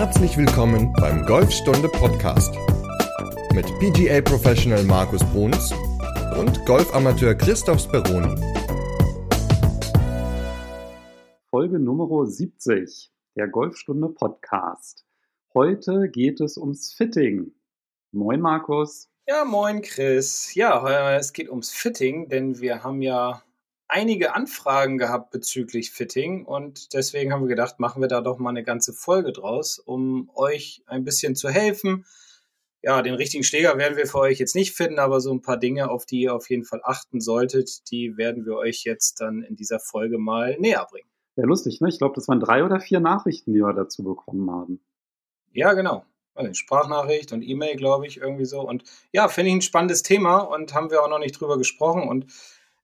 Herzlich willkommen beim Golfstunde Podcast mit PGA Professional Markus Bruns und Golfamateur Christoph Speroni. Folge Nummer 70 der Golfstunde Podcast. Heute geht es ums Fitting. Moin Markus. Ja, moin Chris. Ja, es geht ums Fitting, denn wir haben ja einige Anfragen gehabt bezüglich Fitting und deswegen haben wir gedacht, machen wir da doch mal eine ganze Folge draus, um euch ein bisschen zu helfen. Ja, den richtigen Schläger werden wir für euch jetzt nicht finden, aber so ein paar Dinge, auf die ihr auf jeden Fall achten solltet, die werden wir euch jetzt dann in dieser Folge mal näher bringen. Ja, lustig, ne? Ich glaube, das waren drei oder vier Nachrichten, die wir dazu bekommen haben. Ja, genau. Also Sprachnachricht und E-Mail, glaube ich, irgendwie so. Und ja, finde ich ein spannendes Thema und haben wir auch noch nicht drüber gesprochen. Und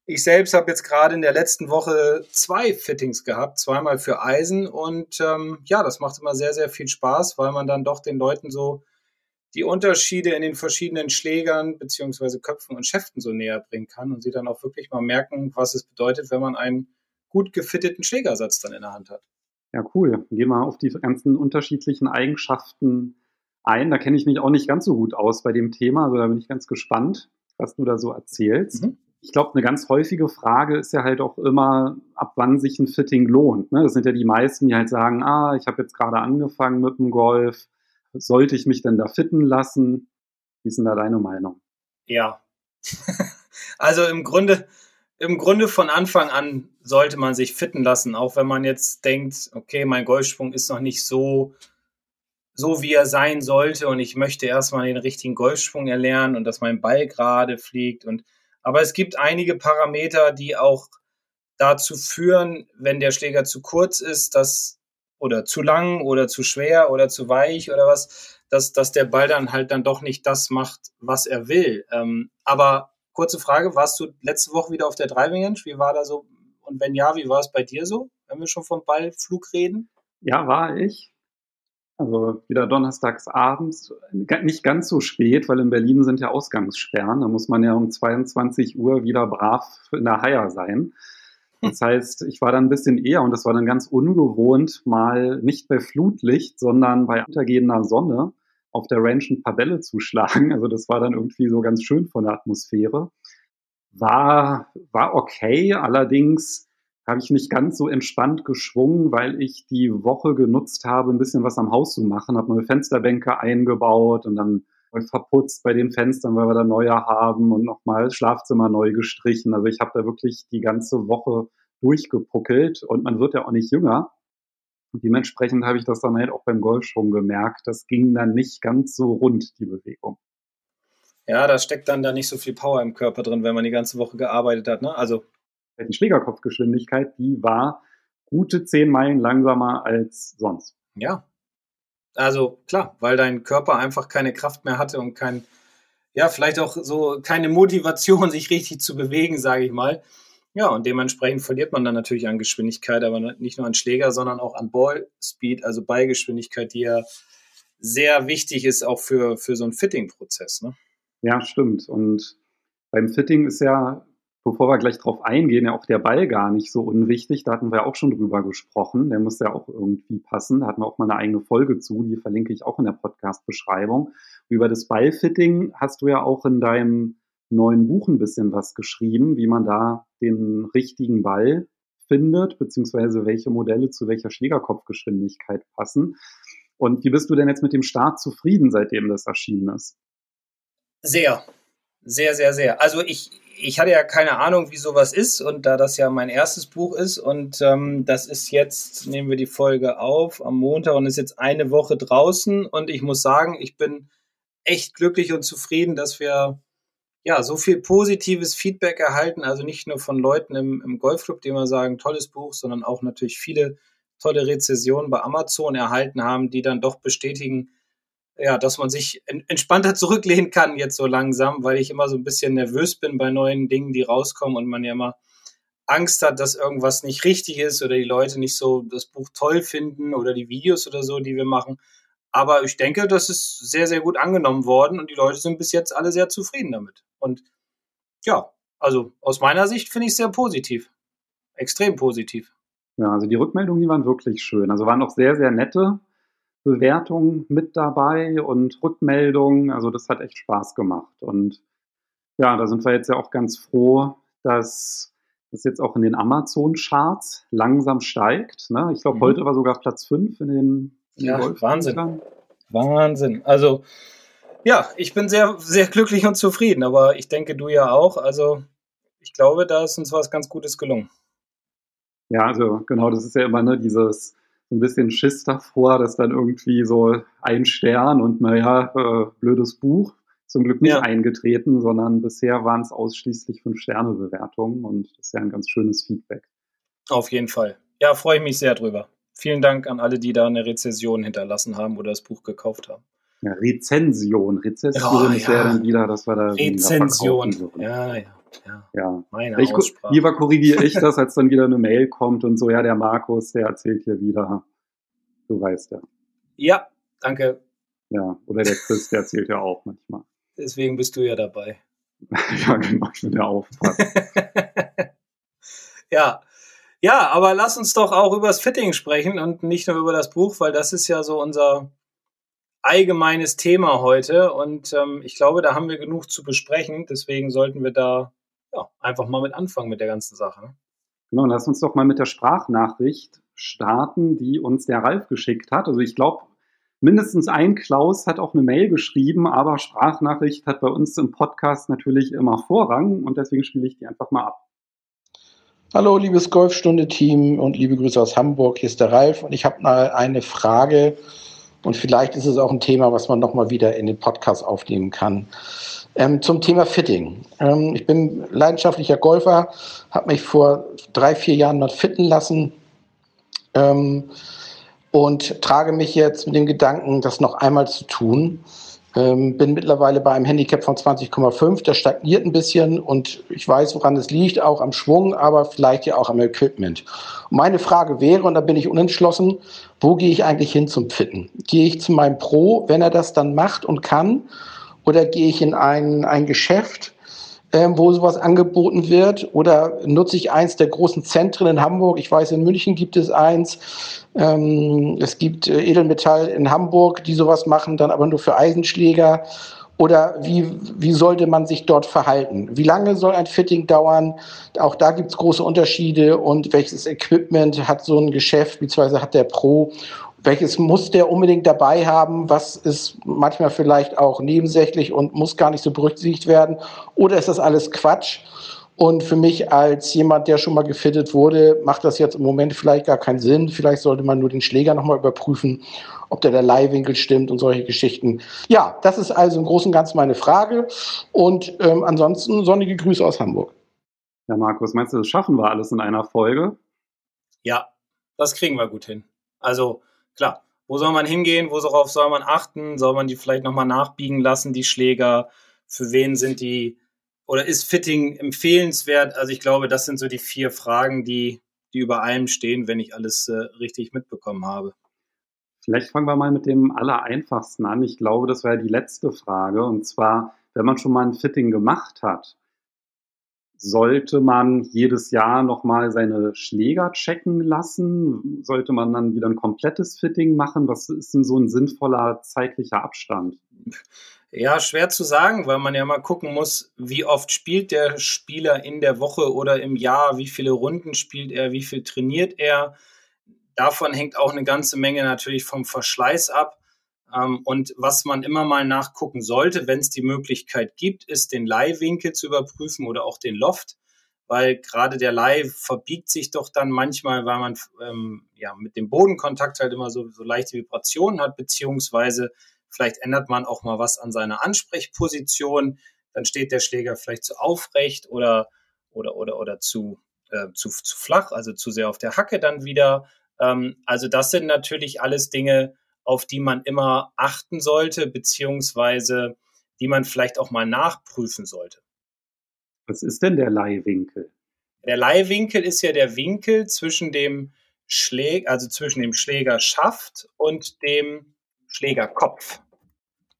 ich selbst habe jetzt gerade in der letzten Woche zwei Fittings gehabt, zweimal für Eisen und ähm, ja, das macht immer sehr, sehr viel Spaß, weil man dann doch den Leuten so die Unterschiede in den verschiedenen Schlägern beziehungsweise Köpfen und Schäften so näher bringen kann und sie dann auch wirklich mal merken, was es bedeutet, wenn man einen gut gefitteten Schlägersatz dann in der Hand hat. Ja, cool. Gehen wir auf die ganzen unterschiedlichen Eigenschaften ein. Da kenne ich mich auch nicht ganz so gut aus bei dem Thema, also da bin ich ganz gespannt, was du da so erzählst. Mhm ich glaube, eine ganz häufige Frage ist ja halt auch immer, ab wann sich ein Fitting lohnt. Ne? Das sind ja die meisten, die halt sagen, ah, ich habe jetzt gerade angefangen mit dem Golf, sollte ich mich denn da fitten lassen? Wie ist denn da deine Meinung? Ja, also im Grunde, im Grunde von Anfang an sollte man sich fitten lassen, auch wenn man jetzt denkt, okay, mein Golfsprung ist noch nicht so, so wie er sein sollte und ich möchte erstmal den richtigen Golfsprung erlernen und dass mein Ball gerade fliegt und aber es gibt einige Parameter, die auch dazu führen, wenn der Schläger zu kurz ist, dass oder zu lang oder zu schwer oder zu weich oder was, dass, dass der Ball dann halt dann doch nicht das macht, was er will. Ähm, aber kurze Frage, warst du letzte Woche wieder auf der Driving Range? Wie war da so? Und wenn ja, wie war es bei dir so, wenn wir schon vom Ballflug reden? Ja, war ich. Also wieder donnerstags abends, nicht ganz so spät, weil in Berlin sind ja Ausgangssperren. Da muss man ja um 22 Uhr wieder brav in der Haier sein. Das heißt, ich war dann ein bisschen eher und das war dann ganz ungewohnt, mal nicht bei Flutlicht, sondern bei untergehender Sonne auf der Ranch ein paar Bälle zu schlagen. Also das war dann irgendwie so ganz schön von der Atmosphäre. War, war okay, allerdings habe ich nicht ganz so entspannt geschwungen, weil ich die Woche genutzt habe, ein bisschen was am Haus zu machen, habe neue Fensterbänke eingebaut und dann verputzt bei den Fenstern, weil wir da neue haben und nochmal das Schlafzimmer neu gestrichen. Also ich habe da wirklich die ganze Woche durchgepuckelt und man wird ja auch nicht jünger. Und dementsprechend habe ich das dann halt auch beim Golf schon gemerkt. Das ging dann nicht ganz so rund, die Bewegung. Ja, da steckt dann da nicht so viel Power im Körper drin, wenn man die ganze Woche gearbeitet hat. Ne? Also die Schlägerkopfgeschwindigkeit, die war gute zehn Meilen langsamer als sonst. Ja. Also klar, weil dein Körper einfach keine Kraft mehr hatte und kein, ja, vielleicht auch so keine Motivation, sich richtig zu bewegen, sage ich mal. Ja, und dementsprechend verliert man dann natürlich an Geschwindigkeit, aber nicht nur an Schläger, sondern auch an Ballspeed, also Beigeschwindigkeit, die ja sehr wichtig ist auch für, für so einen Fitting-Prozess. Ne? Ja, stimmt. Und beim Fitting ist ja bevor wir gleich drauf eingehen, ja auch der Ball gar nicht so unwichtig. Da hatten wir auch schon drüber gesprochen. Der muss ja auch irgendwie passen. Da hatten wir auch mal eine eigene Folge zu. Die verlinke ich auch in der Podcast-Beschreibung. Über das Ballfitting hast du ja auch in deinem neuen Buch ein bisschen was geschrieben, wie man da den richtigen Ball findet, beziehungsweise welche Modelle zu welcher Schlägerkopfgeschwindigkeit passen. Und wie bist du denn jetzt mit dem Start zufrieden, seitdem das erschienen ist? Sehr, sehr, sehr, sehr. Also ich, ich hatte ja keine Ahnung, wie sowas ist und da das ja mein erstes Buch ist und ähm, das ist jetzt, nehmen wir die Folge auf am Montag und ist jetzt eine Woche draußen und ich muss sagen, ich bin echt glücklich und zufrieden, dass wir ja so viel positives Feedback erhalten, also nicht nur von Leuten im, im Golfclub, die immer sagen, tolles Buch, sondern auch natürlich viele tolle Rezessionen bei Amazon erhalten haben, die dann doch bestätigen, ja, dass man sich entspannter zurücklehnen kann jetzt so langsam, weil ich immer so ein bisschen nervös bin bei neuen Dingen, die rauskommen und man ja immer Angst hat, dass irgendwas nicht richtig ist oder die Leute nicht so das Buch toll finden oder die Videos oder so, die wir machen. Aber ich denke, das ist sehr, sehr gut angenommen worden und die Leute sind bis jetzt alle sehr zufrieden damit. Und ja, also aus meiner Sicht finde ich es sehr positiv. Extrem positiv. Ja, also die Rückmeldungen, die waren wirklich schön. Also waren auch sehr, sehr nette Bewertungen mit dabei und Rückmeldungen. Also das hat echt Spaß gemacht. Und ja, da sind wir jetzt ja auch ganz froh, dass das jetzt auch in den Amazon-Charts langsam steigt. Ne? Ich glaube, mhm. heute war sogar Platz 5 in den, in ja, Wahnsinn. Wahnsinn. Also ja, ich bin sehr, sehr glücklich und zufrieden, aber ich denke, du ja auch. Also ich glaube, da ist uns was ganz Gutes gelungen. Ja, also genau, das ist ja immer ne, dieses so ein bisschen Schiss davor, dass dann irgendwie so ein Stern und naja, äh, blödes Buch zum Glück nicht ja. eingetreten, sondern bisher waren es ausschließlich Fünf-Sterne-Bewertungen und das ist ja ein ganz schönes Feedback. Auf jeden Fall. Ja, freue ich mich sehr drüber. Vielen Dank an alle, die da eine Rezession hinterlassen haben oder das Buch gekauft haben. Ja, Rezension. Rezession oh, ist ja dann wieder, dass wir da Rezension. Ja, ja. Ja, ja. Meine ich, Lieber korrigiere ich das, als dann wieder eine Mail kommt und so, ja, der Markus, der erzählt hier wieder. Du weißt ja. Ja, danke. Ja, oder der Chris, der erzählt ja auch manchmal. Deswegen bist du ja dabei. ja, genau, ich bin der Aufpass. ja. Ja, aber lass uns doch auch über das Fitting sprechen und nicht nur über das Buch, weil das ist ja so unser allgemeines Thema heute und ähm, ich glaube, da haben wir genug zu besprechen. Deswegen sollten wir da ja, einfach mal mit anfangen mit der ganzen Sache. Ne? Genau, lass uns doch mal mit der Sprachnachricht starten, die uns der Ralf geschickt hat. Also ich glaube, mindestens ein Klaus hat auch eine Mail geschrieben, aber Sprachnachricht hat bei uns im Podcast natürlich immer Vorrang und deswegen spiele ich die einfach mal ab. Hallo, liebes Golfstunde-Team und liebe Grüße aus Hamburg. Hier ist der Ralf und ich habe mal eine Frage und vielleicht ist es auch ein Thema, was man nochmal wieder in den Podcast aufnehmen kann. Ähm, zum Thema Fitting. Ähm, ich bin leidenschaftlicher Golfer, habe mich vor drei, vier Jahren mal fitten lassen ähm, und trage mich jetzt mit dem Gedanken, das noch einmal zu tun. Ähm, bin mittlerweile bei einem Handicap von 20,5. Der stagniert ein bisschen und ich weiß, woran es liegt, auch am Schwung, aber vielleicht ja auch am Equipment. Und meine Frage wäre, und da bin ich unentschlossen, wo gehe ich eigentlich hin zum Fitten? Gehe ich zu meinem Pro, wenn er das dann macht und kann? Oder gehe ich in ein, ein Geschäft, ähm, wo sowas angeboten wird? Oder nutze ich eins der großen Zentren in Hamburg? Ich weiß, in München gibt es eins. Ähm, es gibt äh, Edelmetall in Hamburg, die sowas machen, dann aber nur für Eisenschläger. Oder wie, wie sollte man sich dort verhalten? Wie lange soll ein Fitting dauern? Auch da gibt es große Unterschiede. Und welches Equipment hat so ein Geschäft, beziehungsweise hat der Pro? Welches muss der unbedingt dabei haben, was ist manchmal vielleicht auch nebensächlich und muss gar nicht so berücksichtigt werden, oder ist das alles Quatsch? Und für mich als jemand, der schon mal gefittet wurde, macht das jetzt im Moment vielleicht gar keinen Sinn. Vielleicht sollte man nur den Schläger nochmal überprüfen, ob der, der Leihwinkel stimmt und solche Geschichten. Ja, das ist also im Großen und Ganzen meine Frage. Und ähm, ansonsten sonnige Grüße aus Hamburg. Ja, Markus, meinst du, das schaffen wir alles in einer Folge? Ja, das kriegen wir gut hin. Also klar, wo soll man hingehen? Worauf soll man achten? Soll man die vielleicht nochmal nachbiegen lassen, die Schläger? Für wen sind die oder ist Fitting empfehlenswert? Also ich glaube, das sind so die vier Fragen, die, die über allem stehen, wenn ich alles äh, richtig mitbekommen habe. Vielleicht fangen wir mal mit dem Allereinfachsten an. Ich glaube, das wäre die letzte Frage. Und zwar, wenn man schon mal ein Fitting gemacht hat, sollte man jedes Jahr nochmal seine Schläger checken lassen? Sollte man dann wieder ein komplettes Fitting machen? Was ist denn so ein sinnvoller zeitlicher Abstand? Ja, schwer zu sagen, weil man ja mal gucken muss, wie oft spielt der Spieler in der Woche oder im Jahr, wie viele Runden spielt er, wie viel trainiert er. Davon hängt auch eine ganze Menge natürlich vom Verschleiß ab. Ähm, und was man immer mal nachgucken sollte, wenn es die Möglichkeit gibt, ist den Leihwinkel zu überprüfen oder auch den Loft, weil gerade der Leih verbiegt sich doch dann manchmal, weil man ähm, ja mit dem Bodenkontakt halt immer so, so leichte Vibrationen hat, beziehungsweise vielleicht ändert man auch mal was an seiner Ansprechposition, dann steht der Schläger vielleicht zu aufrecht oder oder oder oder zu äh, zu, zu flach, also zu sehr auf der Hacke dann wieder. Ähm, also das sind natürlich alles Dinge, auf die man immer achten sollte, beziehungsweise die man vielleicht auch mal nachprüfen sollte. Was ist denn der Leihwinkel? Der Leihwinkel ist ja der Winkel zwischen dem Schläger, also zwischen dem Schlägerschaft und dem Schlägerkopf.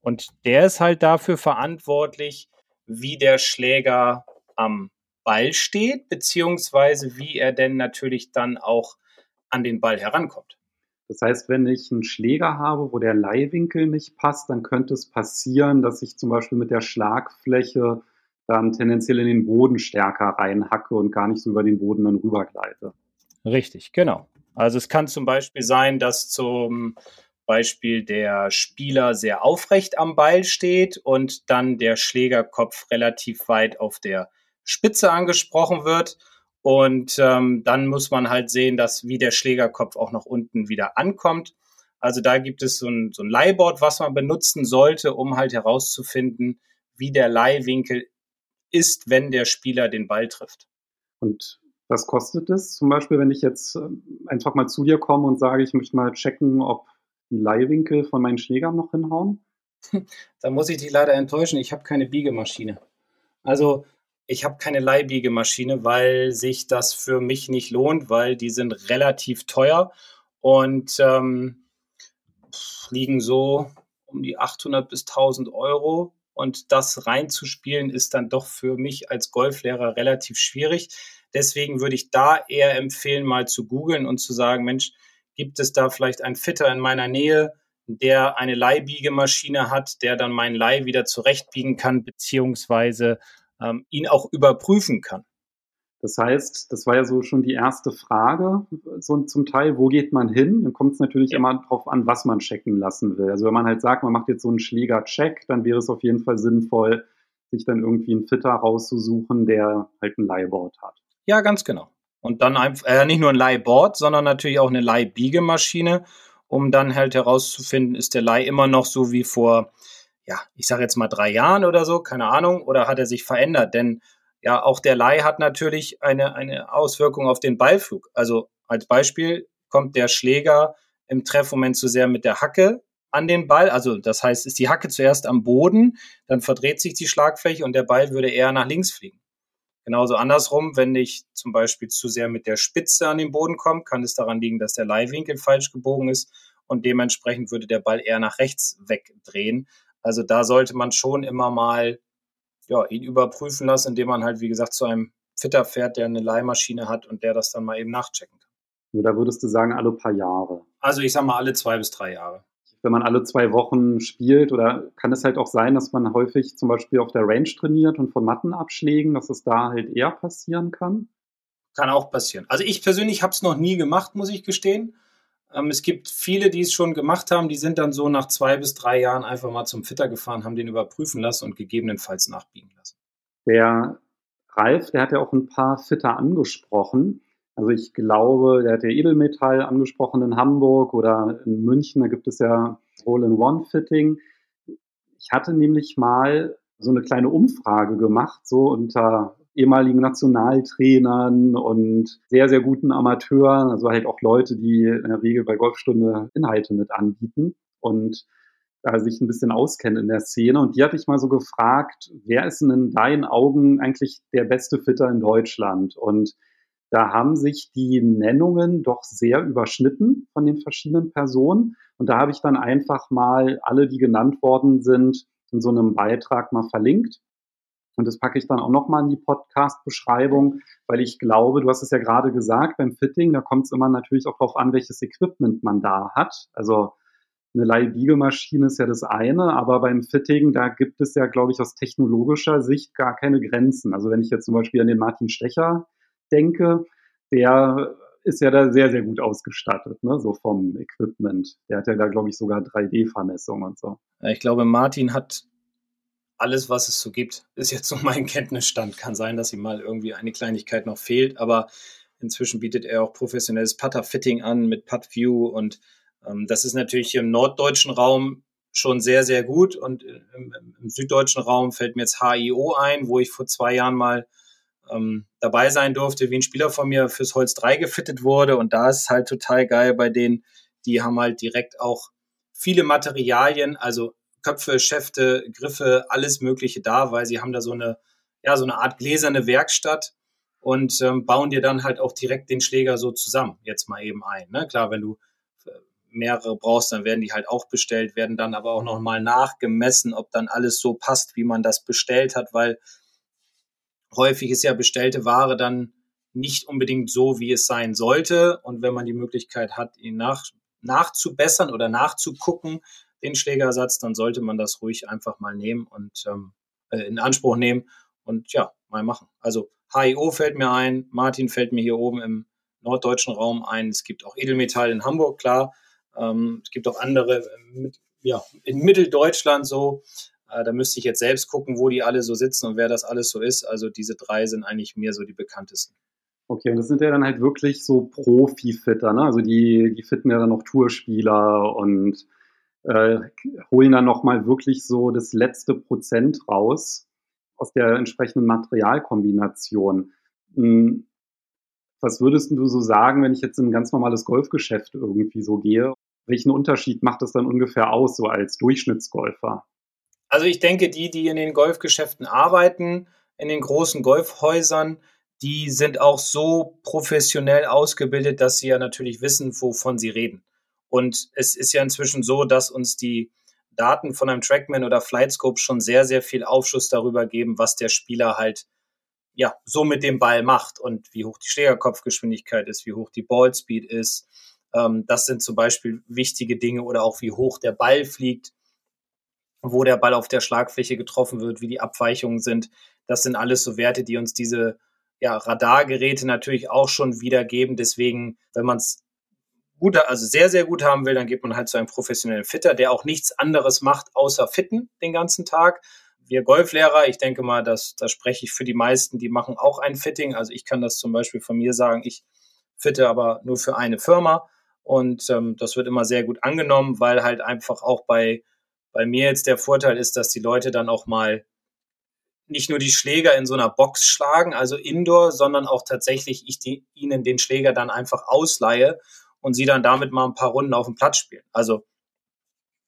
Und der ist halt dafür verantwortlich, wie der Schläger am Ball steht, beziehungsweise wie er denn natürlich dann auch an den Ball herankommt. Das heißt, wenn ich einen Schläger habe, wo der Leihwinkel nicht passt, dann könnte es passieren, dass ich zum Beispiel mit der Schlagfläche dann tendenziell in den Boden stärker reinhacke und gar nicht so über den Boden dann rübergleite. Richtig, genau. Also es kann zum Beispiel sein, dass zum Beispiel der Spieler sehr aufrecht am Ball steht und dann der Schlägerkopf relativ weit auf der Spitze angesprochen wird. Und ähm, dann muss man halt sehen, dass wie der Schlägerkopf auch noch unten wieder ankommt. Also da gibt es so ein, so ein Leihboard, was man benutzen sollte, um halt herauszufinden, wie der Leihwinkel ist, wenn der Spieler den Ball trifft. Und was kostet es zum Beispiel, wenn ich jetzt ähm, einfach mal zu dir komme und sage, ich möchte mal checken, ob die Leihwinkel von meinen Schlägern noch hinhauen? da muss ich dich leider enttäuschen, ich habe keine Biegemaschine. Also ich habe keine Leihbiegemaschine, weil sich das für mich nicht lohnt, weil die sind relativ teuer und ähm, liegen so um die 800 bis 1000 Euro. Und das reinzuspielen ist dann doch für mich als Golflehrer relativ schwierig. Deswegen würde ich da eher empfehlen, mal zu googeln und zu sagen, Mensch, gibt es da vielleicht einen Fitter in meiner Nähe, der eine Leihbiegemaschine hat, der dann mein Leih wieder zurechtbiegen kann, beziehungsweise ähm, ihn auch überprüfen kann. Das heißt, das war ja so schon die erste Frage, so zum Teil, wo geht man hin? Dann kommt es natürlich ja. immer darauf an, was man checken lassen will. Also wenn man halt sagt, man macht jetzt so einen Schläger-Check, dann wäre es auf jeden Fall sinnvoll, sich dann irgendwie einen Fitter rauszusuchen, der halt ein Leihboard hat. Ja, ganz genau. Und dann einfach, äh, nicht nur ein Leihboard, sondern natürlich auch eine Leihbiegemaschine, um dann halt herauszufinden, ist der Leih immer noch so wie vor, ja, ich sage jetzt mal drei Jahren oder so, keine Ahnung, oder hat er sich verändert? Denn ja, auch der Leih hat natürlich eine, eine Auswirkung auf den Ballflug. Also als Beispiel kommt der Schläger im Treffmoment zu sehr mit der Hacke an den Ball. Also das heißt, ist die Hacke zuerst am Boden, dann verdreht sich die Schlagfläche und der Ball würde eher nach links fliegen. Genauso andersrum, wenn ich zum Beispiel zu sehr mit der Spitze an den Boden komme, kann es daran liegen, dass der Leihwinkel falsch gebogen ist und dementsprechend würde der Ball eher nach rechts wegdrehen. Also da sollte man schon immer mal ja, ihn überprüfen lassen, indem man halt, wie gesagt, zu einem Fitter fährt, der eine Leihmaschine hat und der das dann mal eben nachchecken kann. Da würdest du sagen, alle paar Jahre. Also ich sag mal alle zwei bis drei Jahre wenn man alle zwei Wochen spielt oder kann es halt auch sein, dass man häufig zum Beispiel auf der Range trainiert und von Mattenabschlägen, dass es da halt eher passieren kann? Kann auch passieren. Also ich persönlich habe es noch nie gemacht, muss ich gestehen. Ähm, es gibt viele, die es schon gemacht haben, die sind dann so nach zwei bis drei Jahren einfach mal zum Fitter gefahren, haben den überprüfen lassen und gegebenenfalls nachbiegen lassen. Der Ralf, der hat ja auch ein paar Fitter angesprochen. Also ich glaube, der hat ja Edelmetall angesprochen in Hamburg oder in München, da gibt es ja Hole-in-One-Fitting. Ich hatte nämlich mal so eine kleine Umfrage gemacht, so unter ehemaligen Nationaltrainern und sehr, sehr guten Amateuren, also halt auch Leute, die in der Regel bei Golfstunde Inhalte mit anbieten und da sich ein bisschen auskennen in der Szene. Und die hatte ich mal so gefragt, wer ist denn in deinen Augen eigentlich der beste Fitter in Deutschland? Und da haben sich die Nennungen doch sehr überschnitten von den verschiedenen Personen. Und da habe ich dann einfach mal alle, die genannt worden sind, in so einem Beitrag mal verlinkt. Und das packe ich dann auch nochmal in die Podcast-Beschreibung, weil ich glaube, du hast es ja gerade gesagt, beim Fitting, da kommt es immer natürlich auch darauf an, welches Equipment man da hat. Also eine Leihbiegemaschine ist ja das eine, aber beim Fitting, da gibt es ja, glaube ich, aus technologischer Sicht gar keine Grenzen. Also wenn ich jetzt zum Beispiel an den Martin Stecher denke, der ist ja da sehr, sehr gut ausgestattet, ne? so vom Equipment. Der hat ja da, glaube ich, sogar 3D-Vermessung und so. Ich glaube, Martin hat alles, was es so gibt, ist jetzt so mein Kenntnisstand. Kann sein, dass ihm mal irgendwie eine Kleinigkeit noch fehlt, aber inzwischen bietet er auch professionelles Putter-Fitting an mit Putt-View und ähm, das ist natürlich im norddeutschen Raum schon sehr, sehr gut und äh, im, im, süddeutschen Raum fällt mir jetzt HIO ein, wo ich vor zwei Jahren mal ähm, dabei sein durfte, wie ein Spieler von mir fürs Holz 3 gefittet wurde. Und da ist halt total geil bei denen, die haben halt direkt auch viele Materialien, also Köpfe, Schäfte, Griffe, alles Mögliche da, weil sie haben da so eine, ja, so eine Art gläserne Werkstatt und ähm, bauen dir dann halt auch direkt den Schläger so zusammen, jetzt mal eben ein. Ne? Klar, wenn du äh, mehrere brauchst, dann werden die halt auch bestellt, werden dann aber auch nochmal nachgemessen, ob dann alles so passt, wie man das bestellt hat, weil häufig ist ja bestellte Ware dann nicht unbedingt so, wie es sein sollte. Und wenn man die Möglichkeit hat, ihn nach, nachzubessern oder nachzugucken, den Schlägersatz, dann sollte man das ruhig einfach mal nehmen und ähm, äh, in Anspruch nehmen und ja, mal machen. Also HIO fällt mir ein, Martin fällt mir hier oben im norddeutschen Raum ein. Es gibt auch Edelmetall in Hamburg, klar. Ähm, es gibt auch andere mit, ja, in Mitteldeutschland so. Äh, da müsste ich jetzt selbst gucken, wo die alle so sitzen und wer das alles so ist. Also diese drei sind eigentlich mir so die bekanntesten. Okay, und das sind ja dann halt wirklich so Profi-Fitter, ne? Also die, die fitten ja dann noch Tourspieler und äh, holen dann nochmal wirklich so das letzte Prozent raus aus der entsprechenden Materialkombination. Hm, was würdest du so sagen, wenn ich jetzt in ein ganz normales Golfgeschäft irgendwie so gehe? Welchen Unterschied macht das dann ungefähr aus, so als Durchschnittsgolfer? Also ich denke, die, die in den Golfgeschäften arbeiten, in den großen Golfhäusern, die sind auch so professionell ausgebildet, dass sie ja natürlich wissen, wovon sie reden. Und es ist ja inzwischen so, dass uns die Daten von einem Trackman oder Flightscope schon sehr, sehr viel Aufschluss darüber geben, was der Spieler halt ja so mit dem Ball macht und wie hoch die Schlägerkopfgeschwindigkeit ist, wie hoch die Ballspeed ist. Ähm, das sind zum Beispiel wichtige Dinge oder auch wie hoch der Ball fliegt, wo der Ball auf der Schlagfläche getroffen wird, wie die Abweichungen sind. Das sind alles so Werte, die uns diese ja, Radargeräte natürlich auch schon wiedergeben. Deswegen, wenn man es gut, also sehr, sehr gut haben will, dann geht man halt zu einem professionellen Fitter, der auch nichts anderes macht, außer fitten den ganzen Tag. Wir Golflehrer, ich denke mal, dass da spreche ich für die meisten, die machen auch ein Fitting. Also ich kann das zum Beispiel von mir sagen, ich fitte aber nur für eine Firma. Und ähm, das wird immer sehr gut angenommen, weil halt einfach auch bei, bei mir jetzt der Vorteil ist, dass die Leute dann auch mal nicht nur die Schläger in so einer Box schlagen, also Indoor, sondern auch tatsächlich ich die, ihnen den Schläger dann einfach ausleihe und sie dann damit mal ein paar Runden auf dem Platz spielen. Also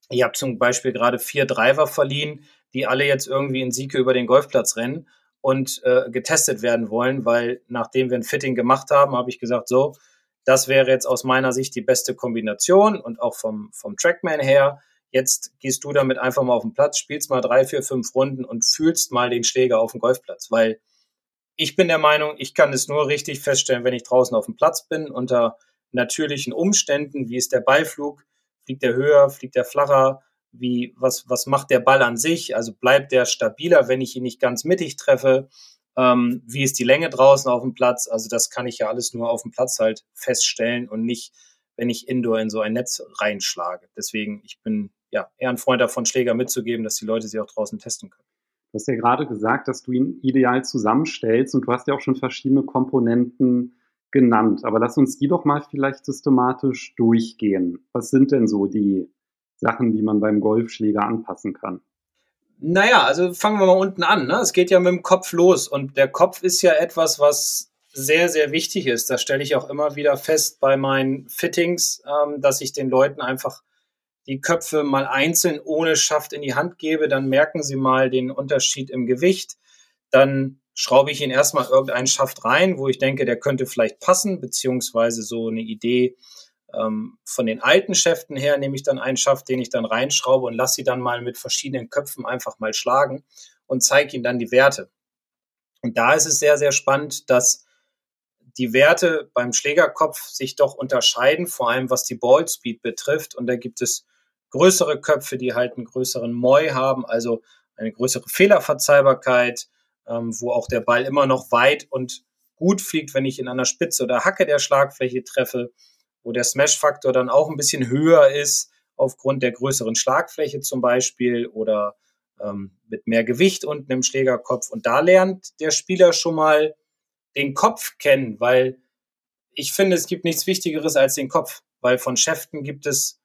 ich habe zum Beispiel gerade vier Driver verliehen, die alle jetzt irgendwie in Sieke über den Golfplatz rennen und äh, getestet werden wollen, weil nachdem wir ein Fitting gemacht haben, habe ich gesagt, so, das wäre jetzt aus meiner Sicht die beste Kombination und auch vom, vom Trackman her. Jetzt gehst du damit einfach mal auf den Platz, spielst mal drei, vier, fünf Runden und fühlst mal den Schläger auf dem Golfplatz, weil ich bin der Meinung, ich kann es nur richtig feststellen, wenn ich draußen auf dem Platz bin, unter natürlichen Umständen, wie ist der Ballflug, fliegt der höher, fliegt der flacher, wie, was, was macht der Ball an sich, also bleibt der stabiler, wenn ich ihn nicht ganz mittig treffe, ähm, wie ist die Länge draußen auf dem Platz, also das kann ich ja alles nur auf dem Platz halt feststellen und nicht, wenn ich Indoor in so ein Netz reinschlage. Deswegen, ich bin ja eher ein Freund davon, Schläger mitzugeben, dass die Leute sie auch draußen testen können. Du hast ja gerade gesagt, dass du ihn ideal zusammenstellst und du hast ja auch schon verschiedene Komponenten genannt. Aber lass uns die doch mal vielleicht systematisch durchgehen. Was sind denn so die Sachen, die man beim Golfschläger anpassen kann? Naja, also fangen wir mal unten an. Ne? Es geht ja mit dem Kopf los und der Kopf ist ja etwas, was sehr, sehr wichtig ist. Das stelle ich auch immer wieder fest bei meinen Fittings, ähm, dass ich den Leuten einfach die Köpfe mal einzeln ohne Schaft in die Hand gebe. Dann merken sie mal den Unterschied im Gewicht. Dann schraube ich ihn erstmal irgendeinen Schaft rein, wo ich denke, der könnte vielleicht passen, beziehungsweise so eine Idee ähm, von den alten Schäften her nehme ich dann einen Schaft, den ich dann reinschraube und lasse sie dann mal mit verschiedenen Köpfen einfach mal schlagen und zeige ihnen dann die Werte. Und da ist es sehr, sehr spannend, dass die Werte beim Schlägerkopf sich doch unterscheiden, vor allem was die Ballspeed betrifft. Und da gibt es größere Köpfe, die halt einen größeren Moi haben, also eine größere Fehlerverzeihbarkeit, ähm, wo auch der Ball immer noch weit und gut fliegt, wenn ich in einer Spitze oder Hacke der Schlagfläche treffe, wo der Smash-Faktor dann auch ein bisschen höher ist, aufgrund der größeren Schlagfläche zum Beispiel oder ähm, mit mehr Gewicht unten im Schlägerkopf. Und da lernt der Spieler schon mal den Kopf kennen, weil ich finde, es gibt nichts Wichtigeres als den Kopf, weil von Schäften gibt es,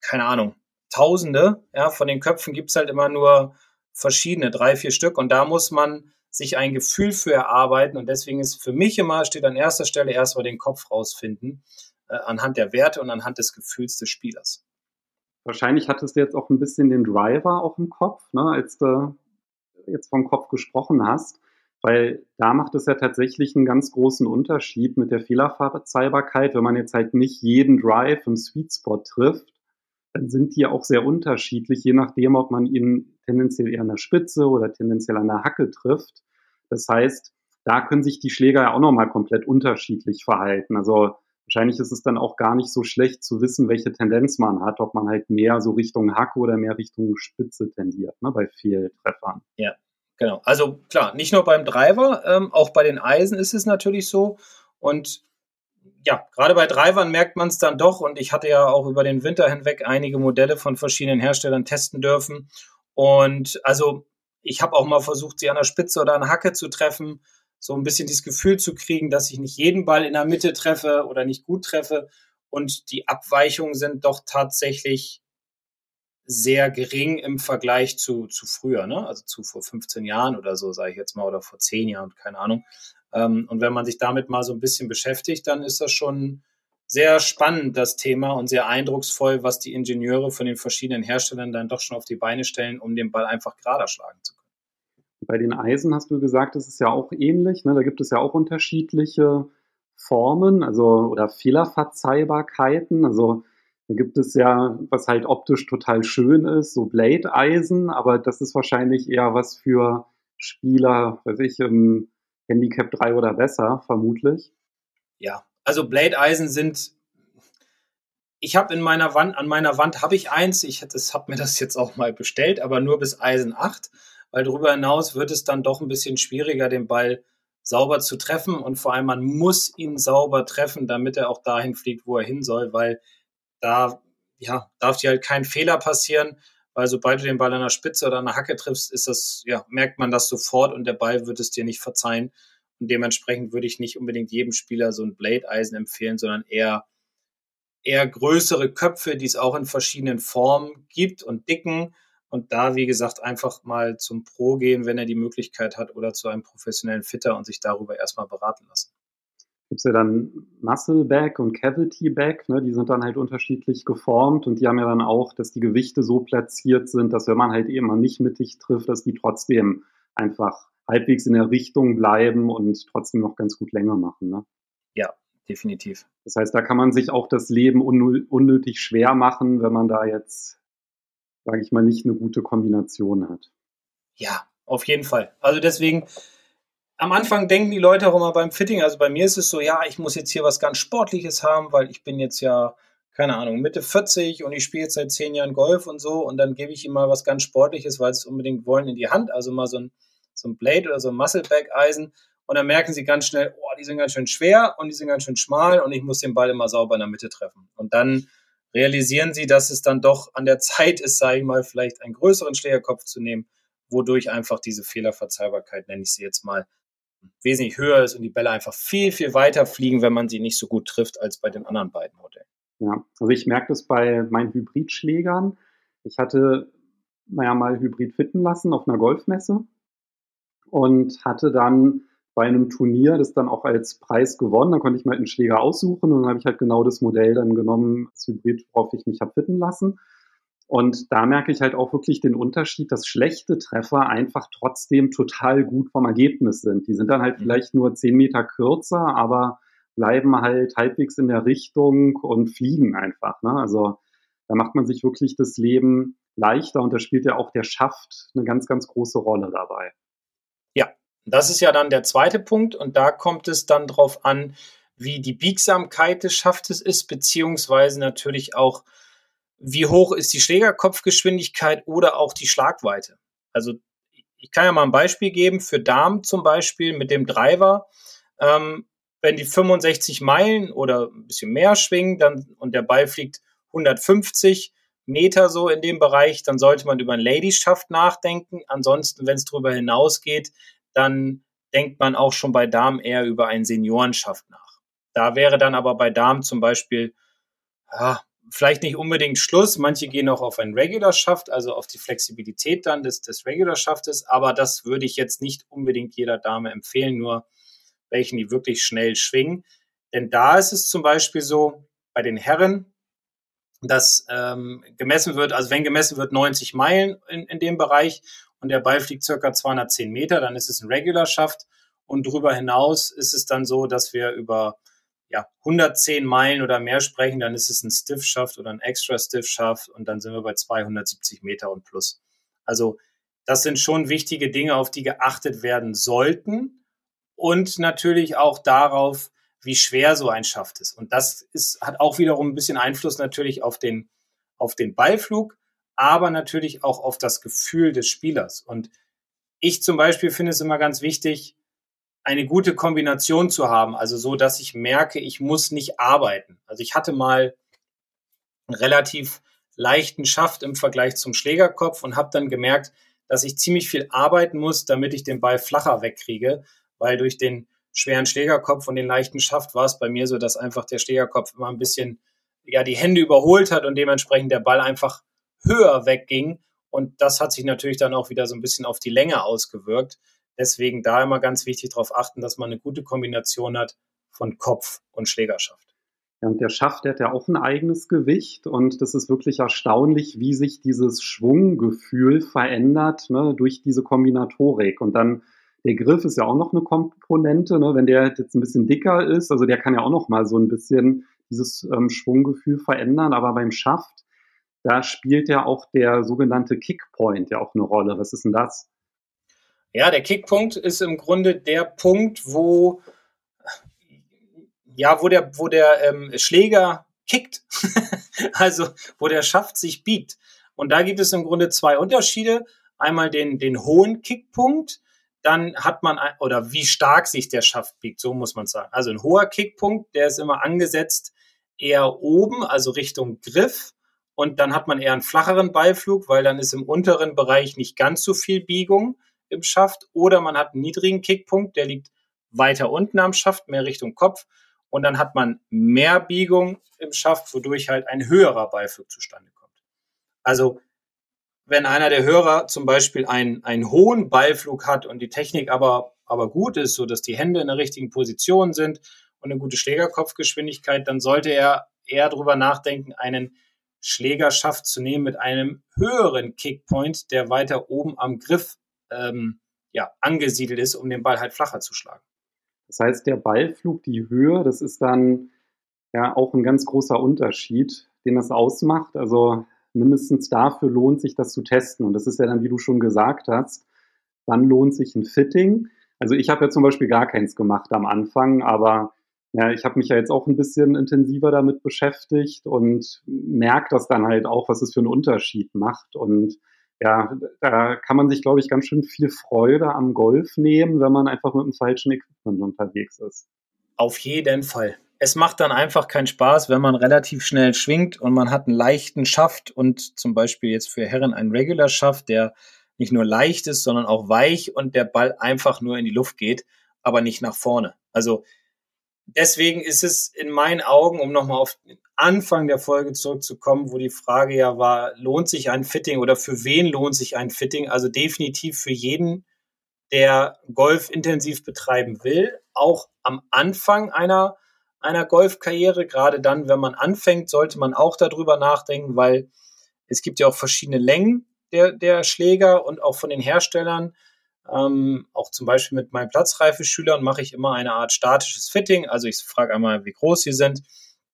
keine Ahnung, Tausende, ja, von den Köpfen gibt es halt immer nur verschiedene, drei, vier Stück. Und da muss man sich ein Gefühl für erarbeiten. Und deswegen ist für mich immer, steht an erster Stelle erstmal den Kopf rausfinden, äh, anhand der Werte und anhand des Gefühls des Spielers. Wahrscheinlich hattest du jetzt auch ein bisschen den Driver auf dem Kopf, ne, als du jetzt vom Kopf gesprochen hast, weil da macht es ja tatsächlich einen ganz großen Unterschied mit der Fehlerverzeihbarkeit, wenn man jetzt halt nicht jeden Drive im Sweet Spot trifft, dann sind die auch sehr unterschiedlich, je nachdem, ob man ihn tendenziell eher an der Spitze oder tendenziell an der Hacke trifft. Das heißt, da können sich die Schläger ja auch nochmal komplett unterschiedlich verhalten. Also wahrscheinlich ist es dann auch gar nicht so schlecht zu wissen, welche Tendenz man hat, ob man halt mehr so Richtung Hacke oder mehr Richtung Spitze tendiert, ne, bei Fehltreffern. Ja, genau. Also klar, nicht nur beim Driver, ähm, auch bei den Eisen ist es natürlich so. Und ja, gerade bei Drivern merkt man es dann doch. Und ich hatte ja auch über den Winter hinweg einige Modelle von verschiedenen Herstellern testen dürfen. Und also ich habe auch mal versucht, sie an der Spitze oder an der Hacke zu treffen, so ein bisschen dieses Gefühl zu kriegen, dass ich nicht jeden Ball in der Mitte treffe oder nicht gut treffe. Und die Abweichungen sind doch tatsächlich sehr gering im Vergleich zu, zu früher, ne? also zu vor 15 Jahren oder so, sage ich jetzt mal, oder vor 10 Jahren, keine Ahnung. Ähm, und wenn man sich damit mal so ein bisschen beschäftigt, dann ist das schon sehr spannend, das Thema, und sehr eindrucksvoll, was die Ingenieure von den verschiedenen Herstellern dann doch schon auf die Beine stellen, um den Ball einfach gerader schlagen zu können. Bei den Eisen hast du gesagt, das ist ja auch ähnlich. Ne? Da gibt es ja auch unterschiedliche Formen, also oder Fehlerverzeihbarkeiten. Also da gibt es ja, was halt optisch total schön ist, so Blade-Eisen, aber das ist wahrscheinlich eher was für Spieler, weiß ich, im Handicap 3 oder besser, vermutlich. Ja, also Blade-Eisen sind ich habe in meiner Wand, an meiner Wand habe ich eins, ich habe mir das jetzt auch mal bestellt, aber nur bis Eisen 8 weil darüber hinaus wird es dann doch ein bisschen schwieriger, den Ball sauber zu treffen und vor allem man muss ihn sauber treffen, damit er auch dahin fliegt, wo er hin soll, weil da ja, darf dir halt kein Fehler passieren, weil sobald du den Ball an der Spitze oder an der Hacke triffst, ist das, ja, merkt man das sofort und der Ball wird es dir nicht verzeihen. Und dementsprechend würde ich nicht unbedingt jedem Spieler so ein Blade-Eisen empfehlen, sondern eher, eher größere Köpfe, die es auch in verschiedenen Formen gibt und dicken und da, wie gesagt, einfach mal zum Pro gehen, wenn er die Möglichkeit hat oder zu einem professionellen Fitter und sich darüber erstmal beraten lassen. Gibt es ja dann Muscle Back und Cavity Back, ne? die sind dann halt unterschiedlich geformt und die haben ja dann auch, dass die Gewichte so platziert sind, dass wenn man halt eben mal nicht mittig trifft, dass die trotzdem einfach halbwegs in der Richtung bleiben und trotzdem noch ganz gut länger machen. Ne? Ja, definitiv. Das heißt, da kann man sich auch das Leben unnötig schwer machen, wenn man da jetzt sage ich mal, nicht eine gute Kombination hat. Ja, auf jeden Fall. Also deswegen, am Anfang denken die Leute auch immer beim Fitting, also bei mir ist es so, ja, ich muss jetzt hier was ganz Sportliches haben, weil ich bin jetzt ja, keine Ahnung, Mitte 40 und ich spiele jetzt seit zehn Jahren Golf und so und dann gebe ich ihm mal was ganz Sportliches, weil sie es unbedingt wollen, in die Hand, also mal so ein, so ein Blade oder so ein Muscleback-Eisen und dann merken sie ganz schnell, oh, die sind ganz schön schwer und die sind ganz schön schmal und ich muss den Ball immer sauber in der Mitte treffen. Und dann realisieren sie, dass es dann doch an der Zeit ist, sage ich mal, vielleicht einen größeren Schlägerkopf zu nehmen, wodurch einfach diese Fehlerverzeihbarkeit, nenne ich sie jetzt mal, wesentlich höher ist und die Bälle einfach viel, viel weiter fliegen, wenn man sie nicht so gut trifft als bei den anderen beiden Modellen. Ja, also ich merke das bei meinen Hybridschlägern. Ich hatte naja, mal Hybrid fitten lassen auf einer Golfmesse und hatte dann bei einem Turnier das dann auch als Preis gewonnen. Dann konnte ich mir halt einen Schläger aussuchen und dann habe ich halt genau das Modell dann genommen, das Hybrid, worauf ich mich habe fitten lassen. Und da merke ich halt auch wirklich den Unterschied, dass schlechte Treffer einfach trotzdem total gut vom Ergebnis sind. Die sind dann halt mhm. vielleicht nur zehn Meter kürzer, aber bleiben halt halbwegs in der Richtung und fliegen einfach. Ne? Also da macht man sich wirklich das Leben leichter und da spielt ja auch der Schaft eine ganz, ganz große Rolle dabei. Das ist ja dann der zweite Punkt und da kommt es dann drauf an, wie die Biegsamkeit des Schaftes ist, beziehungsweise natürlich auch, wie hoch ist die Schlägerkopfgeschwindigkeit oder auch die Schlagweite. Also ich kann ja mal ein Beispiel geben für Darm zum Beispiel mit dem Driver. Ähm, wenn die 65 Meilen oder ein bisschen mehr schwingen dann, und der Ball fliegt 150 Meter so in dem Bereich, dann sollte man über einen Lady-Schaft nachdenken. Ansonsten, wenn es darüber hinausgeht, dann denkt man auch schon bei Damen eher über einen Seniorenschaft nach. Da wäre dann aber bei Damen zum Beispiel, ja, vielleicht nicht unbedingt Schluss. Manche gehen auch auf einen Regular-Schaft, also auf die Flexibilität dann des, des Regular-Schaftes. Aber das würde ich jetzt nicht unbedingt jeder Dame empfehlen, nur welchen, die wirklich schnell schwingen. Denn da ist es zum Beispiel so, bei den Herren, dass ähm, gemessen wird, also wenn gemessen wird 90 Meilen in, in dem Bereich und der Ball fliegt circa 210 Meter, dann ist es ein Regular-Schaft. Und darüber hinaus ist es dann so, dass wir über ja, 110 Meilen oder mehr sprechen, dann ist es ein Stiff-Schaft oder ein Extra-Stiff-Schaft und dann sind wir bei 270 Meter und plus. Also das sind schon wichtige Dinge, auf die geachtet werden sollten und natürlich auch darauf, wie schwer so ein Schaft ist. Und das ist, hat auch wiederum ein bisschen Einfluss natürlich auf den, auf den Ballflug, aber natürlich auch auf das Gefühl des Spielers. Und ich zum Beispiel finde es immer ganz wichtig, eine gute Kombination zu haben, also so, dass ich merke, ich muss nicht arbeiten. Also ich hatte mal einen relativ leichten Schaft im Vergleich zum Schlägerkopf und habe dann gemerkt, dass ich ziemlich viel arbeiten muss, damit ich den Ball flacher wegkriege, weil durch den schweren Schlägerkopf und den leichten Schaft war es bei mir so, dass einfach der Schlägerkopf immer ein bisschen ja die Hände überholt hat und dementsprechend der Ball einfach höher wegging und das hat sich natürlich dann auch wieder so ein bisschen auf die Länge ausgewirkt. Deswegen da immer ganz wichtig darauf achten, dass man eine gute Kombination hat von Kopf und Schlägerschaft. Ja, und der Schaft, der hat ja auch ein eigenes Gewicht und das ist wirklich erstaunlich, wie sich dieses Schwunggefühl verändert ne, durch diese Kombinatorik. Und dann der Griff ist ja auch noch eine Komponente, ne? wenn der jetzt ein bisschen dicker ist, also der kann ja auch noch mal so ein bisschen dieses ähm, Schwunggefühl verändern, aber beim Schaft, da spielt ja auch der sogenannte Kickpoint ja auch eine Rolle. Was ist denn das? Ja, der Kickpunkt ist im Grunde der Punkt, wo ja, wo der, wo der ähm, Schläger kickt, also wo der Schaft sich biegt. Und da gibt es im Grunde zwei Unterschiede. Einmal den, den hohen Kickpunkt, dann hat man, oder wie stark sich der Schaft biegt, so muss man sagen. Also ein hoher Kickpunkt, der ist immer angesetzt eher oben, also Richtung Griff. Und dann hat man eher einen flacheren Beiflug, weil dann ist im unteren Bereich nicht ganz so viel Biegung im Schaft. Oder man hat einen niedrigen Kickpunkt, der liegt weiter unten am Schaft, mehr Richtung Kopf. Und dann hat man mehr Biegung im Schaft, wodurch halt ein höherer Beiflug zustande kommt. Also wenn einer der Hörer zum Beispiel einen, einen hohen Beiflug hat und die Technik aber, aber gut ist, so dass die Hände in der richtigen Position sind und eine gute Schlägerkopfgeschwindigkeit, dann sollte er eher darüber nachdenken, einen Schlägerschaft zu nehmen mit einem höheren Kickpoint, der weiter oben am Griff ähm, ja, angesiedelt ist, um den Ball halt flacher zu schlagen. Das heißt, der Ballflug, die Höhe, das ist dann ja auch ein ganz großer Unterschied, den das ausmacht. Also mindestens dafür lohnt sich das zu testen. Und das ist ja dann, wie du schon gesagt hast, dann lohnt sich ein Fitting. Also ich habe ja zum Beispiel gar keins gemacht am Anfang, aber ja, ich habe mich ja jetzt auch ein bisschen intensiver damit beschäftigt und merke das dann halt auch, was es für einen Unterschied macht. Und ja, da kann man sich, glaube ich, ganz schön viel Freude am Golf nehmen, wenn man einfach mit dem falschen Equipment unterwegs ist. Auf jeden Fall es macht dann einfach keinen Spaß, wenn man relativ schnell schwingt und man hat einen leichten Schaft und zum Beispiel jetzt für Herren einen Regular Schaft, der nicht nur leicht ist, sondern auch weich und der Ball einfach nur in die Luft geht, aber nicht nach vorne. Also deswegen ist es in meinen Augen, um nochmal auf den Anfang der Folge zurückzukommen, wo die Frage ja war, lohnt sich ein Fitting oder für wen lohnt sich ein Fitting? Also definitiv für jeden, der Golf intensiv betreiben will, auch am Anfang einer einer Golfkarriere. Gerade dann, wenn man anfängt, sollte man auch darüber nachdenken, weil es gibt ja auch verschiedene Längen der, der Schläger und auch von den Herstellern. Ähm, auch zum Beispiel mit meinen Platzreife-Schülern mache ich immer eine Art statisches Fitting. Also ich frage einmal, wie groß sie sind.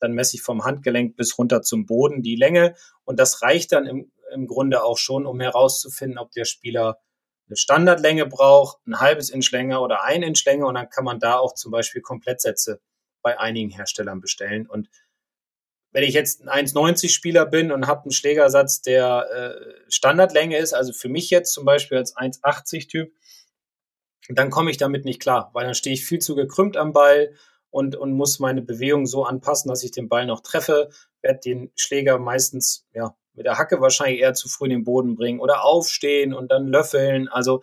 Dann messe ich vom Handgelenk bis runter zum Boden die Länge. Und das reicht dann im, im Grunde auch schon, um herauszufinden, ob der Spieler eine Standardlänge braucht, ein halbes Inch länger oder ein Inch länger. Und dann kann man da auch zum Beispiel Komplettsätze bei einigen Herstellern bestellen. Und wenn ich jetzt ein 1,90 Spieler bin und habe einen Schlägersatz, der äh, Standardlänge ist, also für mich jetzt zum Beispiel als 1,80 Typ, dann komme ich damit nicht klar, weil dann stehe ich viel zu gekrümmt am Ball und, und muss meine Bewegung so anpassen, dass ich den Ball noch treffe, werde den Schläger meistens ja, mit der Hacke wahrscheinlich eher zu früh in den Boden bringen oder aufstehen und dann löffeln. Also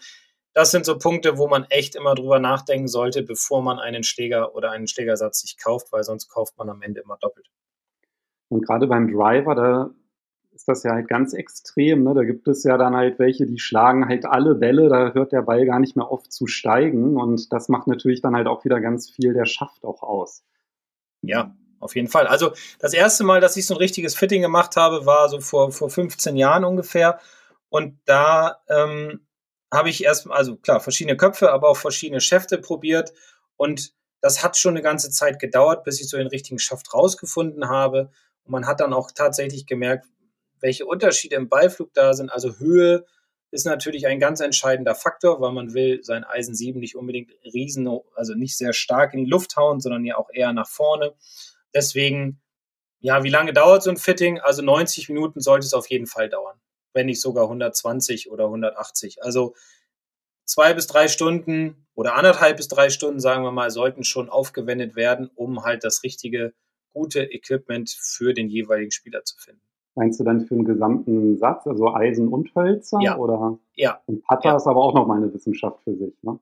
das sind so Punkte, wo man echt immer drüber nachdenken sollte, bevor man einen Schläger oder einen Schlägersatz sich kauft, weil sonst kauft man am Ende immer doppelt. Und gerade beim Driver, da ist das ja halt ganz extrem. Ne? Da gibt es ja dann halt welche, die schlagen halt alle Bälle, da hört der Ball gar nicht mehr oft zu steigen. Und das macht natürlich dann halt auch wieder ganz viel der Schaft auch aus. Ja, auf jeden Fall. Also das erste Mal, dass ich so ein richtiges Fitting gemacht habe, war so vor, vor 15 Jahren ungefähr. Und da ähm, habe ich erst, also klar, verschiedene Köpfe, aber auch verschiedene Schäfte probiert. Und das hat schon eine ganze Zeit gedauert, bis ich so den richtigen Schaft rausgefunden habe. Und man hat dann auch tatsächlich gemerkt, welche Unterschiede im Beiflug da sind, also Höhe, ist natürlich ein ganz entscheidender Faktor, weil man will sein Eisen 7 nicht unbedingt riesen, also nicht sehr stark in die Luft hauen, sondern ja auch eher nach vorne. Deswegen, ja, wie lange dauert so ein Fitting? Also 90 Minuten sollte es auf jeden Fall dauern, wenn nicht sogar 120 oder 180. Also zwei bis drei Stunden oder anderthalb bis drei Stunden, sagen wir mal, sollten schon aufgewendet werden, um halt das richtige, gute Equipment für den jeweiligen Spieler zu finden. Meinst du dann für den gesamten Satz, also Eisen und Hölzer? Ja. Oder? Ja. Und Putter Ja. ist aber auch nochmal eine Wissenschaft für sich, ne?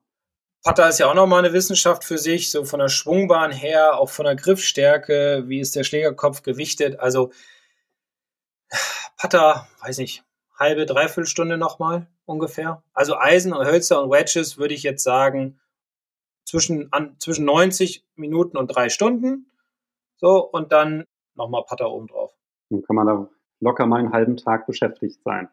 Putter ist ja auch nochmal eine Wissenschaft für sich, so von der Schwungbahn her, auch von der Griffstärke, wie ist der Schlägerkopf gewichtet. Also Putter, weiß nicht, halbe, dreiviertel Stunde nochmal ungefähr. Also Eisen und Hölzer und Wedges würde ich jetzt sagen, zwischen, an, zwischen 90 Minuten und drei Stunden. So, und dann nochmal Putter oben drauf. Dann kann man da locker mal einen halben Tag beschäftigt sein.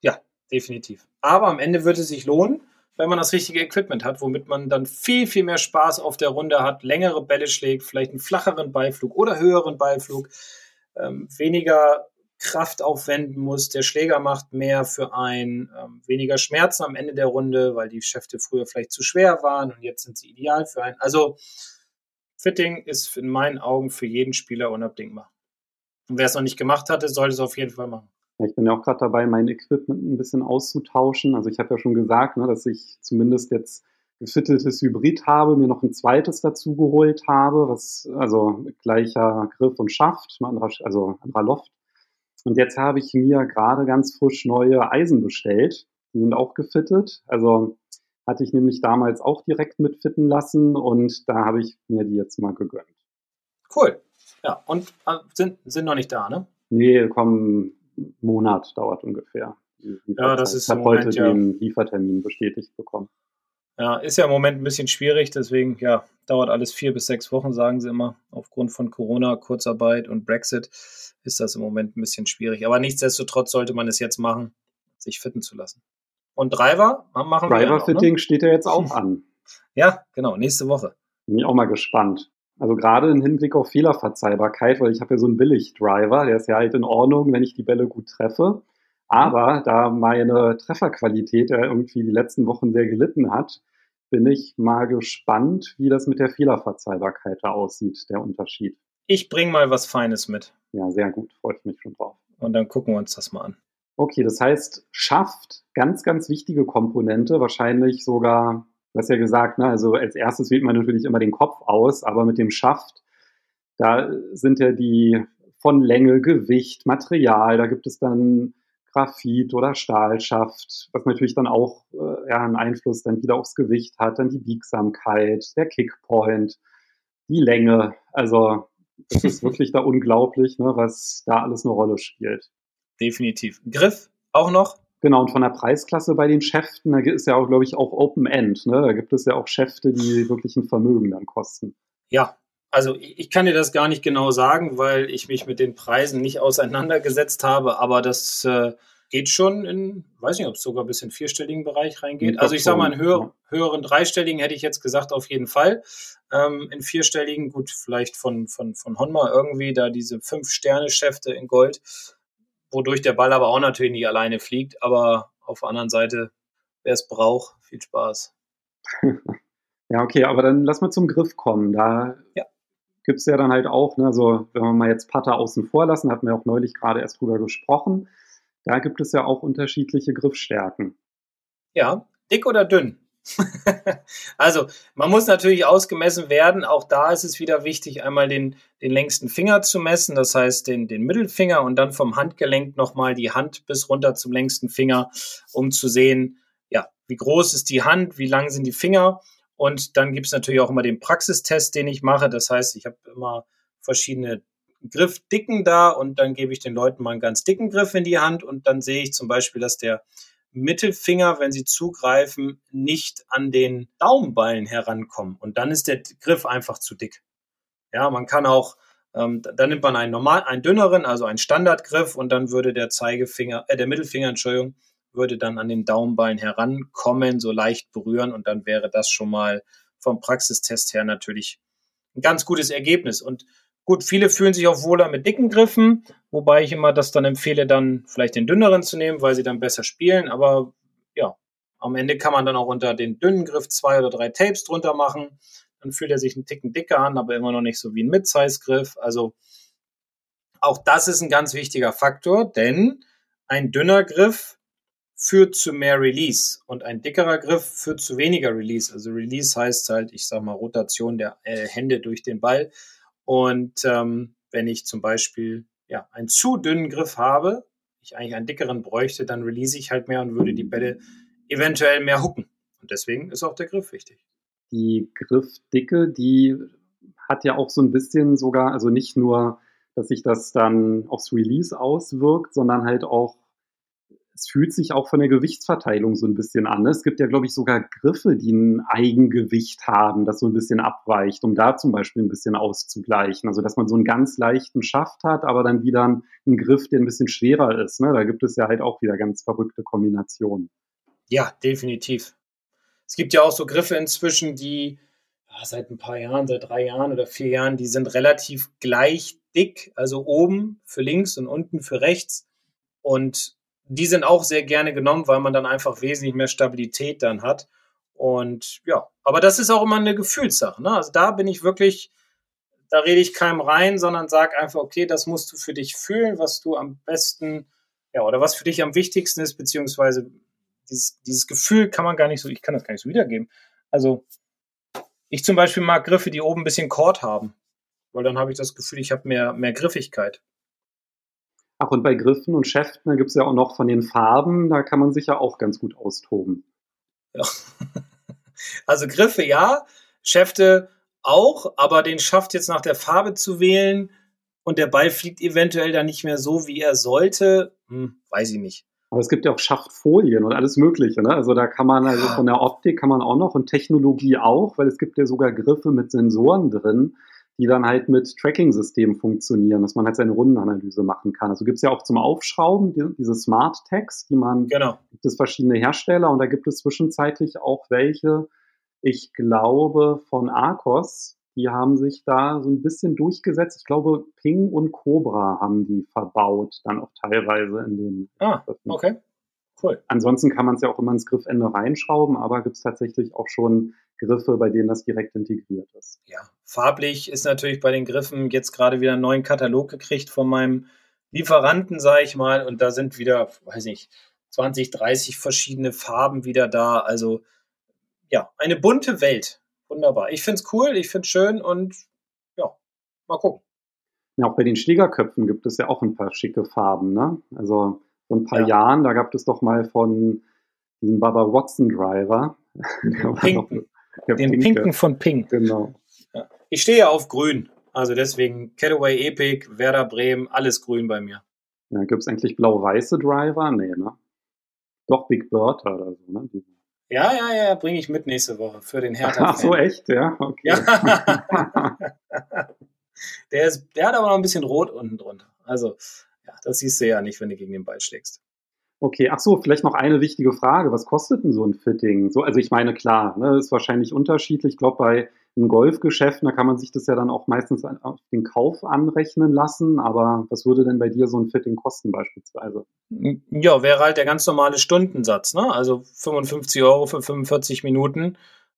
Ja, definitiv. Aber am Ende wird es sich lohnen, wenn man das richtige Equipment hat, womit man dann viel, viel mehr Spaß auf der Runde hat, längere Bälle schlägt, vielleicht einen flacheren Beiflug oder höheren Beiflug, ähm, weniger Kraft aufwenden muss. Der Schläger macht mehr für ein, ähm, weniger Schmerzen am Ende der Runde, weil die Schäfte früher vielleicht zu schwer waren und jetzt sind sie ideal für einen. Also Fitting ist in meinen Augen für jeden Spieler unabdingbar. Und wer es noch nicht gemacht hatte, sollte es auf jeden Fall machen. Ja, Ich bin ja auch gerade dabei, mein Equipment ein bisschen auszutauschen. Also ich habe ja schon gesagt, ne, dass ich zumindest jetzt gefittetes Hybrid habe, mir noch ein zweites dazu geholt habe, was also gleicher Griff und Schaft, anderer, also anderer Loft. Und jetzt habe ich mir gerade ganz frisch neue Eisen bestellt. Die sind auch gefittet. Also hatte ich nämlich damals auch direkt mitfitten lassen und da habe ich mir die jetzt mal gegönnt. Cool. Ja, und äh, sind, sind noch nicht da, ne? Nee, komm, ein Monat dauert ungefähr. Ja, das ist Ich habe heute ja- den Liefertermin bestätigt bekommen. Ja, ist ja im Moment ein bisschen schwierig, deswegen, ja, dauert alles vier bis sechs Wochen, sagen sie immer. Aufgrund von Corona, Kurzarbeit und Brexit ist das im Moment ein bisschen schwierig. Aber nichtsdestotrotz sollte man es jetzt machen, sich fitten zu lassen. Und Driver machen wir ja noch, Driver-Fitting ne? steht ja jetzt auch an. Ja, genau, nächste Woche. Bin ich auch mal gespannt. Also gerade im Hinblick auf Fehlerverzeihbarkeit, weil ich habe ja so einen Billig-Driver, der ist ja halt in Ordnung, wenn ich die Bälle gut treffe. Aber da meine Trefferqualität ja irgendwie die letzten Wochen sehr gelitten hat, bin ich mal gespannt, wie das mit der Fehlerverzeihbarkeit da aussieht, der Unterschied. Ich bringe mal was Feines mit Ja, sehr gut, freue ich mich schon drauf. und dann gucken wir uns das mal an. Okay, das heißt, schafft ganz, ganz wichtige Komponente, wahrscheinlich sogar, du hast ja gesagt, ne, also als erstes wählt man natürlich immer den Kopf aus, aber mit dem Schaft, da sind ja die von Länge, Gewicht, Material, da gibt es dann Graphit oder Stahlschaft, was natürlich dann auch äh, ja, einen Einfluss dann wieder aufs Gewicht hat, dann die Biegsamkeit, der Kickpoint, die Länge. Also das ist wirklich da unglaublich, ne, was da alles eine Rolle spielt. Definitiv. Griff auch noch? Genau, und von der Preisklasse bei den Schäften, da ist ja auch, glaube ich, auch Open End. Ne? Da gibt es ja auch Schäfte, die wirklich ein Vermögen dann kosten. Ja, also ich kann dir das gar nicht genau sagen, weil ich mich mit den Preisen nicht auseinandergesetzt habe, aber das äh, geht schon in, weiß nicht, ob es sogar bis in den vierstelligen Bereich reingeht. Also ich sage mal, in höher, höheren dreistelligen hätte ich jetzt gesagt, auf jeden Fall. Ähm, in vierstelligen, gut, vielleicht von, von, von Honma irgendwie, da diese Fünf-Sterne-Schäfte in Gold, wodurch der Ball aber auch natürlich nicht alleine fliegt, aber auf der anderen Seite, wer es braucht, viel Spaß. Ja, okay, aber dann lass mal zum Griff kommen. Da Ja. gibt es ja dann halt auch, ne, also wenn wir mal jetzt Putter außen vor lassen, hatten wir auch neulich gerade erst drüber gesprochen, da gibt es ja auch unterschiedliche Griffstärken. Ja, dick oder dünn? also, man muss natürlich ausgemessen werden. Auch da ist es wieder wichtig, einmal den, den längsten Finger zu messen, das heißt den, den Mittelfinger und dann vom Handgelenk nochmal die Hand bis runter zum längsten Finger, um zu sehen, ja, wie groß ist die Hand, wie lang sind die Finger. Und dann gibt es natürlich auch immer den Praxistest, den ich mache. Das heißt, ich habe immer verschiedene Griffdicken da und dann gebe ich den Leuten mal einen ganz dicken Griff in die Hand und dann sehe ich zum Beispiel, dass der Mittelfinger, wenn sie zugreifen, nicht an den Daumenballen herankommen. Und dann ist der Griff einfach zu dick. Ja, man kann auch, ähm, dann nimmt man einen normal, einen dünneren, also einen Standardgriff und dann würde der Zeigefinger, äh, der Mittelfinger, Entschuldigung, würde dann an den Daumenballen herankommen, so leicht berühren und dann wäre das schon mal vom Praxistest her natürlich ein ganz gutes Ergebnis. Und gut, viele fühlen sich auch wohler mit dicken Griffen, wobei ich immer das dann empfehle, dann vielleicht den dünneren zu nehmen, weil sie dann besser spielen. Aber ja, am Ende kann man dann auch unter den dünnen Griff zwei oder drei Tapes drunter machen. Dann fühlt er sich einen Ticken dicker an, aber immer noch nicht so wie ein Mid-Size-Griff. Also auch das ist ein ganz wichtiger Faktor, denn ein dünner Griff führt zu mehr Release und ein dickerer Griff führt zu weniger Release. Also Release heißt halt, ich sag mal, Rotation der äh, Hände durch den Ball. Und ähm, wenn ich zum Beispiel ja, einen zu dünnen Griff habe, ich eigentlich einen dickeren bräuchte, dann release ich halt mehr und würde die Bälle eventuell mehr hucken. Und deswegen ist auch der Griff wichtig. Die Griffdicke, die hat ja auch so ein bisschen sogar, also nicht nur, dass sich das dann aufs Release auswirkt, sondern halt auch es fühlt sich auch von der Gewichtsverteilung so ein bisschen an. Es gibt ja, glaube ich, sogar Griffe, die ein Eigengewicht haben, das so ein bisschen abweicht, um da zum Beispiel ein bisschen auszugleichen. Also, dass man so einen ganz leichten Schaft hat, aber dann wieder einen Griff, der ein bisschen schwerer ist. Ne? Da gibt es ja halt auch wieder ganz verrückte Kombinationen. Ja, definitiv. Es gibt ja auch so Griffe inzwischen, die ja, seit ein paar Jahren, seit drei Jahren oder vier Jahren, die sind relativ gleich dick, also oben für links und unten für rechts. Und die sind auch sehr gerne genommen, weil man dann einfach wesentlich mehr Stabilität dann hat. Und ja, aber das ist auch immer eine Gefühlssache. Ne? Also da bin ich wirklich, da rede ich keinem rein, sondern sag einfach, okay, das musst du für dich fühlen, was du am besten, ja, oder was für dich am wichtigsten ist, beziehungsweise dieses, dieses Gefühl kann man gar nicht so, ich kann das gar nicht so wiedergeben. Also ich zum Beispiel mag Griffe, die oben ein bisschen Chord haben, weil dann habe ich das Gefühl, ich habe mehr, mehr Griffigkeit. Ach, und bei Griffen und Schäften, da gibt es ja auch noch von den Farben, da kann man sich ja auch ganz gut austoben. Ja. Also Griffe ja, Schäfte auch, aber den schafft jetzt nach der Farbe zu wählen und der Ball fliegt eventuell dann nicht mehr so, wie er sollte, hm, weiß ich nicht. Aber es gibt ja auch Schaftfolien und alles Mögliche. Ne? Also da kann man, also von der Optik kann man auch noch und Technologie auch, weil es gibt ja sogar Griffe mit Sensoren drin, die dann halt mit Tracking-Systemen funktionieren, dass man halt seine Rundenanalyse machen kann. Also gibt es ja auch zum Aufschrauben die, diese Smart Tags, die man, genau. gibt es verschiedene Hersteller und da gibt es zwischenzeitlich auch welche, ich glaube von Arcos, die haben sich da so ein bisschen durchgesetzt. Ich glaube, Ping und Cobra haben die verbaut, dann auch teilweise in den. Ah, okay. Cool. Ansonsten kann man es ja auch immer ins Griffende reinschrauben, aber gibt es tatsächlich auch schon Griffe, bei denen das direkt integriert ist. Ja, farblich ist natürlich bei den Griffen jetzt gerade wieder einen neuen Katalog gekriegt von meinem Lieferanten, sage ich mal, und da sind wieder, weiß nicht, 20, 30 verschiedene Farben wieder da. Also ja, eine bunte Welt. Wunderbar. Ich finde es cool, ich finde es schön und ja, mal gucken. Ja, auch bei den Schlägerköpfen gibt es ja auch ein paar schicke Farben. Ne? Also vor ein paar ja. Jahren, da gab es doch mal von diesem Baba Watson Driver. Pinken. Den Pinke. Pinken von Pink. Genau. Ja. Ich stehe ja auf grün. Also deswegen Cataway Epic, Werder Bremen, alles grün bei mir. Ja, gibt es eigentlich blau-weiße Driver? Nee, ne? Doch Big Bird oder so, ne? Ja, ja, ja, bringe ich mit nächste Woche für den Hertha. Ach so, echt? Ja, okay. Ja. der, ist, der hat aber noch ein bisschen rot unten drunter. Also, ja, das siehst du ja nicht, wenn du gegen den Ball schlägst. Okay, ach so, vielleicht noch eine wichtige Frage. Was kostet denn so ein Fitting? So, also ich meine, klar, ne, ist wahrscheinlich unterschiedlich. Ich glaube, bei einem Golfgeschäft, da kann man sich das ja dann auch meistens auf den Kauf anrechnen lassen. Aber was würde denn bei dir so ein Fitting kosten beispielsweise? Ja, wäre halt der ganz normale Stundensatz, ne? Also 55 Euro für 45 Minuten.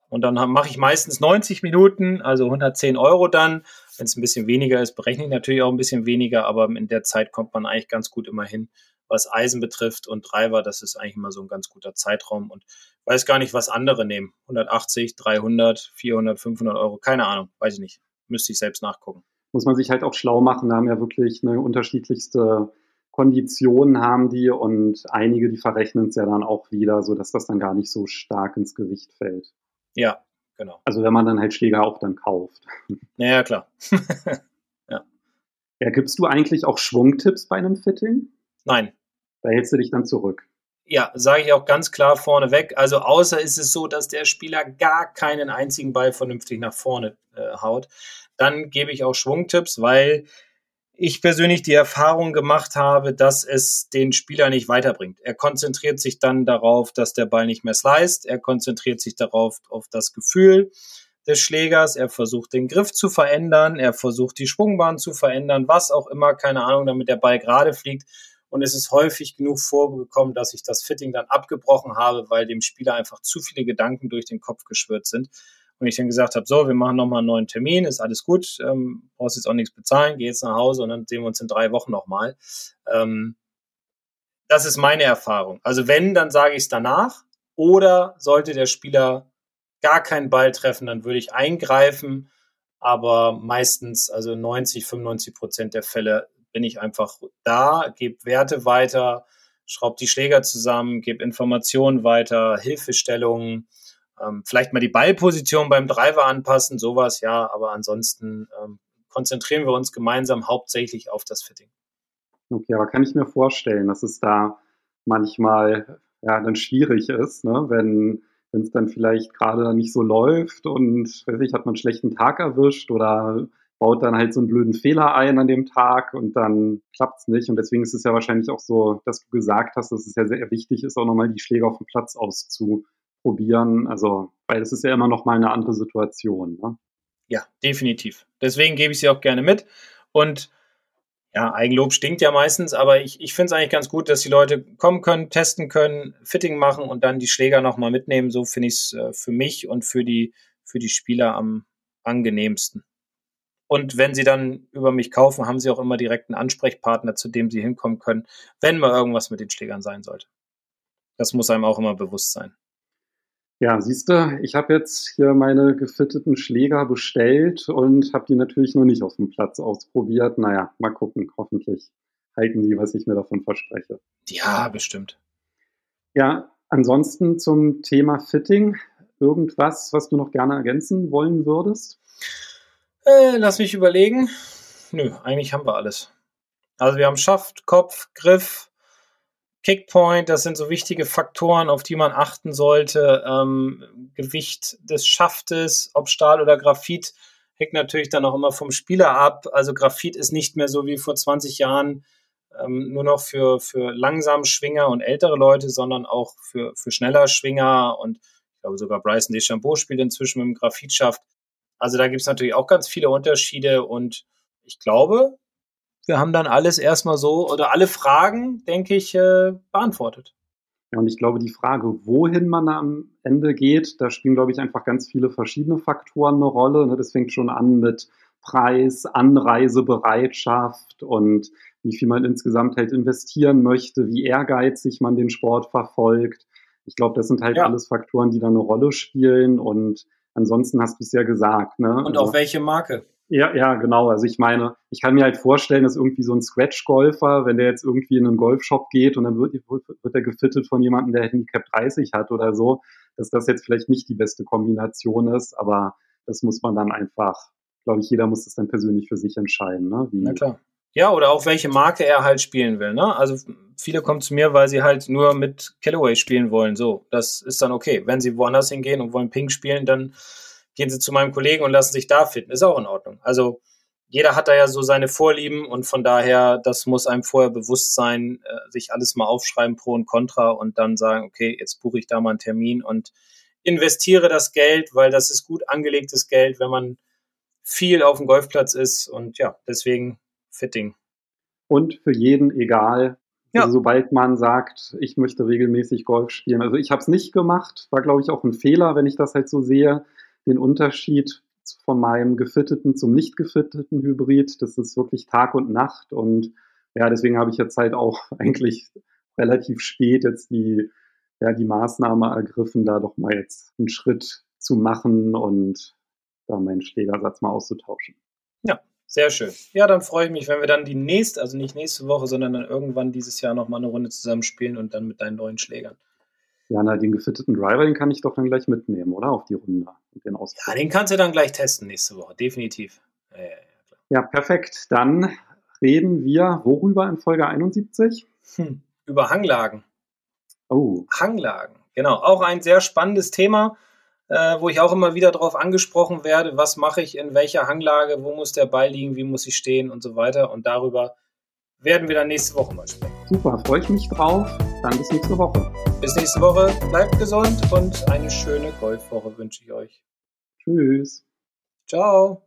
Und dann mache ich meistens 90 Minuten, also 110 Euro dann. Wenn es ein bisschen weniger ist, berechne ich natürlich auch ein bisschen weniger, aber in der Zeit kommt man eigentlich ganz gut immer hin was Eisen betrifft und Driver, das ist eigentlich immer so ein ganz guter Zeitraum und weiß gar nicht, was andere nehmen. 180, 300, 400, 500 Euro, keine Ahnung, weiß ich nicht. Müsste ich selbst nachgucken. Muss man sich halt auch schlau machen, da haben ja wirklich eine unterschiedlichste Konditionen haben die und einige, die verrechnen es ja dann auch wieder, so dass das dann gar nicht so stark ins Gewicht fällt. Ja, genau. Also wenn man dann halt Schläger auch dann kauft. Naja, klar. ja. Ja, gibst du eigentlich auch Schwungtipps bei einem Fitting? Nein. Da hältst du dich dann zurück. Ja, sage ich auch ganz klar vorneweg. Also außer ist es so, dass der Spieler gar keinen einzigen Ball vernünftig nach vorne äh, haut, dann gebe ich auch Schwungtipps, weil ich persönlich die Erfahrung gemacht habe, dass es den Spieler nicht weiterbringt. Er konzentriert sich dann darauf, dass der Ball nicht mehr sliced. Er konzentriert sich darauf, auf das Gefühl des Schlägers. Er versucht den Griff zu verändern. Er versucht die Schwungbahn zu verändern, was auch immer, keine Ahnung, damit der Ball gerade fliegt. Und es ist häufig genug vorgekommen, dass ich das Fitting dann abgebrochen habe, weil dem Spieler einfach zu viele Gedanken durch den Kopf geschwirrt sind. Und ich dann gesagt habe, so, wir machen nochmal einen neuen Termin, ist alles gut, ähm, brauchst jetzt auch nichts bezahlen, geh jetzt nach Hause und dann sehen wir uns in drei Wochen nochmal. Ähm, das ist meine Erfahrung. Also wenn, dann sage ich es danach. Oder sollte der Spieler gar keinen Ball treffen, dann würde ich eingreifen. Aber meistens, also 90, 95 Prozent der Fälle bin ich einfach da, gebe Werte weiter, schraube die Schläger zusammen, gebe Informationen weiter, Hilfestellungen, ähm, vielleicht mal die Ballposition beim Driver anpassen, sowas, ja, aber ansonsten ähm, konzentrieren wir uns gemeinsam hauptsächlich auf das Fitting. Okay, aber kann ich mir vorstellen, dass es da manchmal ja dann schwierig ist, ne? wenn es dann vielleicht gerade nicht so läuft und weiß ich, hat man einen schlechten Tag erwischt oder baut dann halt so einen blöden Fehler ein an dem Tag und dann klappt es nicht. Und deswegen ist es ja wahrscheinlich auch so, dass du gesagt hast, dass es ja sehr wichtig ist, auch nochmal die Schläge auf dem Platz auszuprobieren. Also, weil es ist ja immer nochmal eine andere Situation. Ne? Ja, definitiv. Deswegen gebe ich sie auch gerne mit. Und ja, Eigenlob stinkt ja meistens, aber ich, ich finde es eigentlich ganz gut, dass die Leute kommen können, testen können, Fitting machen und dann die Schläger nochmal mitnehmen. So finde ich es äh, für mich und für die, für die Spieler am angenehmsten. Und wenn sie dann über mich kaufen, haben sie auch immer direkt einen Ansprechpartner, zu dem sie hinkommen können, wenn mal irgendwas mit den Schlägern sein sollte. Das muss einem auch immer bewusst sein. Ja, siehst du, ich habe jetzt hier meine gefitteten Schläger bestellt und habe die natürlich noch nicht auf dem Platz ausprobiert. Naja, mal gucken. Hoffentlich halten sie, was ich mir davon verspreche. Ja, bestimmt. Ja, ansonsten zum Thema Fitting. Irgendwas, was du noch gerne ergänzen wollen würdest? Äh, lass mich überlegen. Nö, eigentlich haben wir alles. Also wir haben Schaft, Kopf, Griff, Kickpoint, das sind so wichtige Faktoren, auf die man achten sollte. Ähm, Gewicht des Schaftes, ob Stahl oder Graphit, hängt natürlich dann auch immer vom Spieler ab. Also Graphit ist nicht mehr so wie vor 20 Jahren ähm, nur noch für, für langsam Schwinger und ältere Leute, sondern auch für, für schneller Schwinger und ich glaube sogar Bryson DeChambeau spielt inzwischen mit dem Graphitschaft. Also da gibt es natürlich auch ganz viele Unterschiede und ich glaube, wir haben dann alles erstmal so oder alle Fragen, denke ich, äh, beantwortet. Ja, und ich glaube, die Frage, wohin man am Ende geht, da spielen, glaube ich, einfach ganz viele verschiedene Faktoren eine Rolle. Ne? Das fängt schon an mit Preis, Anreisebereitschaft und wie viel man insgesamt halt investieren möchte, wie ehrgeizig man den Sport verfolgt. Ich glaube, das sind halt ja. alles Faktoren, die da eine Rolle spielen und ansonsten hast du es ja gesagt. Ne? Und also, auch welche Marke? Ja, ja, genau. Also ich meine, ich kann mir halt vorstellen, dass irgendwie so ein Scratch-Golfer, wenn der jetzt irgendwie in einen Golfshop geht und dann wird, wird er gefittet von jemandem, der Handicap 30 hat oder so, dass das jetzt vielleicht nicht die beste Kombination ist, aber das muss man dann einfach, glaube ich, jeder muss das dann persönlich für sich entscheiden. Ne? Wie, Na klar. Ja, oder auch welche Marke er halt spielen will. Ne? Also viele kommen zu mir, weil sie halt nur mit Callaway spielen wollen. So, das ist dann okay. Wenn sie woanders hingehen und wollen Pink spielen, dann gehen Sie zu meinem Kollegen und lassen sich da fitten. Ist auch in Ordnung. Also jeder hat da ja so seine Vorlieben und von daher, das muss einem vorher bewusst sein, äh, sich alles mal aufschreiben, pro und contra und dann sagen, okay, jetzt buche ich da mal einen Termin und investiere das Geld, weil das ist gut angelegtes Geld, wenn man viel auf dem Golfplatz ist und ja, deswegen Fitting. Und für jeden egal, ja. Also sobald man sagt, ich möchte regelmäßig Golf spielen. Also ich habe es nicht gemacht, war glaube ich auch ein Fehler, wenn ich das halt so sehe den Unterschied von meinem gefitteten zum nicht gefitteten Hybrid. Das ist wirklich Tag und Nacht und ja, deswegen habe ich jetzt halt auch eigentlich relativ spät jetzt die, ja, die Maßnahme ergriffen, da doch mal jetzt einen Schritt zu machen und da meinen Schlägersatz mal auszutauschen. Ja, sehr schön. Ja, dann freue ich mich, wenn wir dann die nächste, also nicht nächste Woche, sondern dann irgendwann dieses Jahr nochmal eine Runde zusammen spielen und dann mit deinen neuen Schlägern. Ja, na, den gefitteten Driver, den kann ich doch dann gleich mitnehmen, oder? Auf die Runde. Und den ja, den kannst du dann gleich testen nächste Woche, definitiv. Ja, ja, ja, perfekt. Dann reden wir worüber in Folge 71? Hm, über Hanglagen. Oh. Hanglagen, genau. Auch ein sehr spannendes Thema, äh, wo ich auch immer wieder darauf angesprochen werde, was mache ich in welcher Hanglage, wo muss der Ball liegen, wie muss ich stehen und so weiter. Und darüber werden wir dann nächste Woche mal sprechen. Super, freue ich mich drauf. Dann bis nächste Woche. Bis nächste Woche. Bleibt gesund und eine schöne Golfwoche wünsche ich euch. Tschüss. Ciao.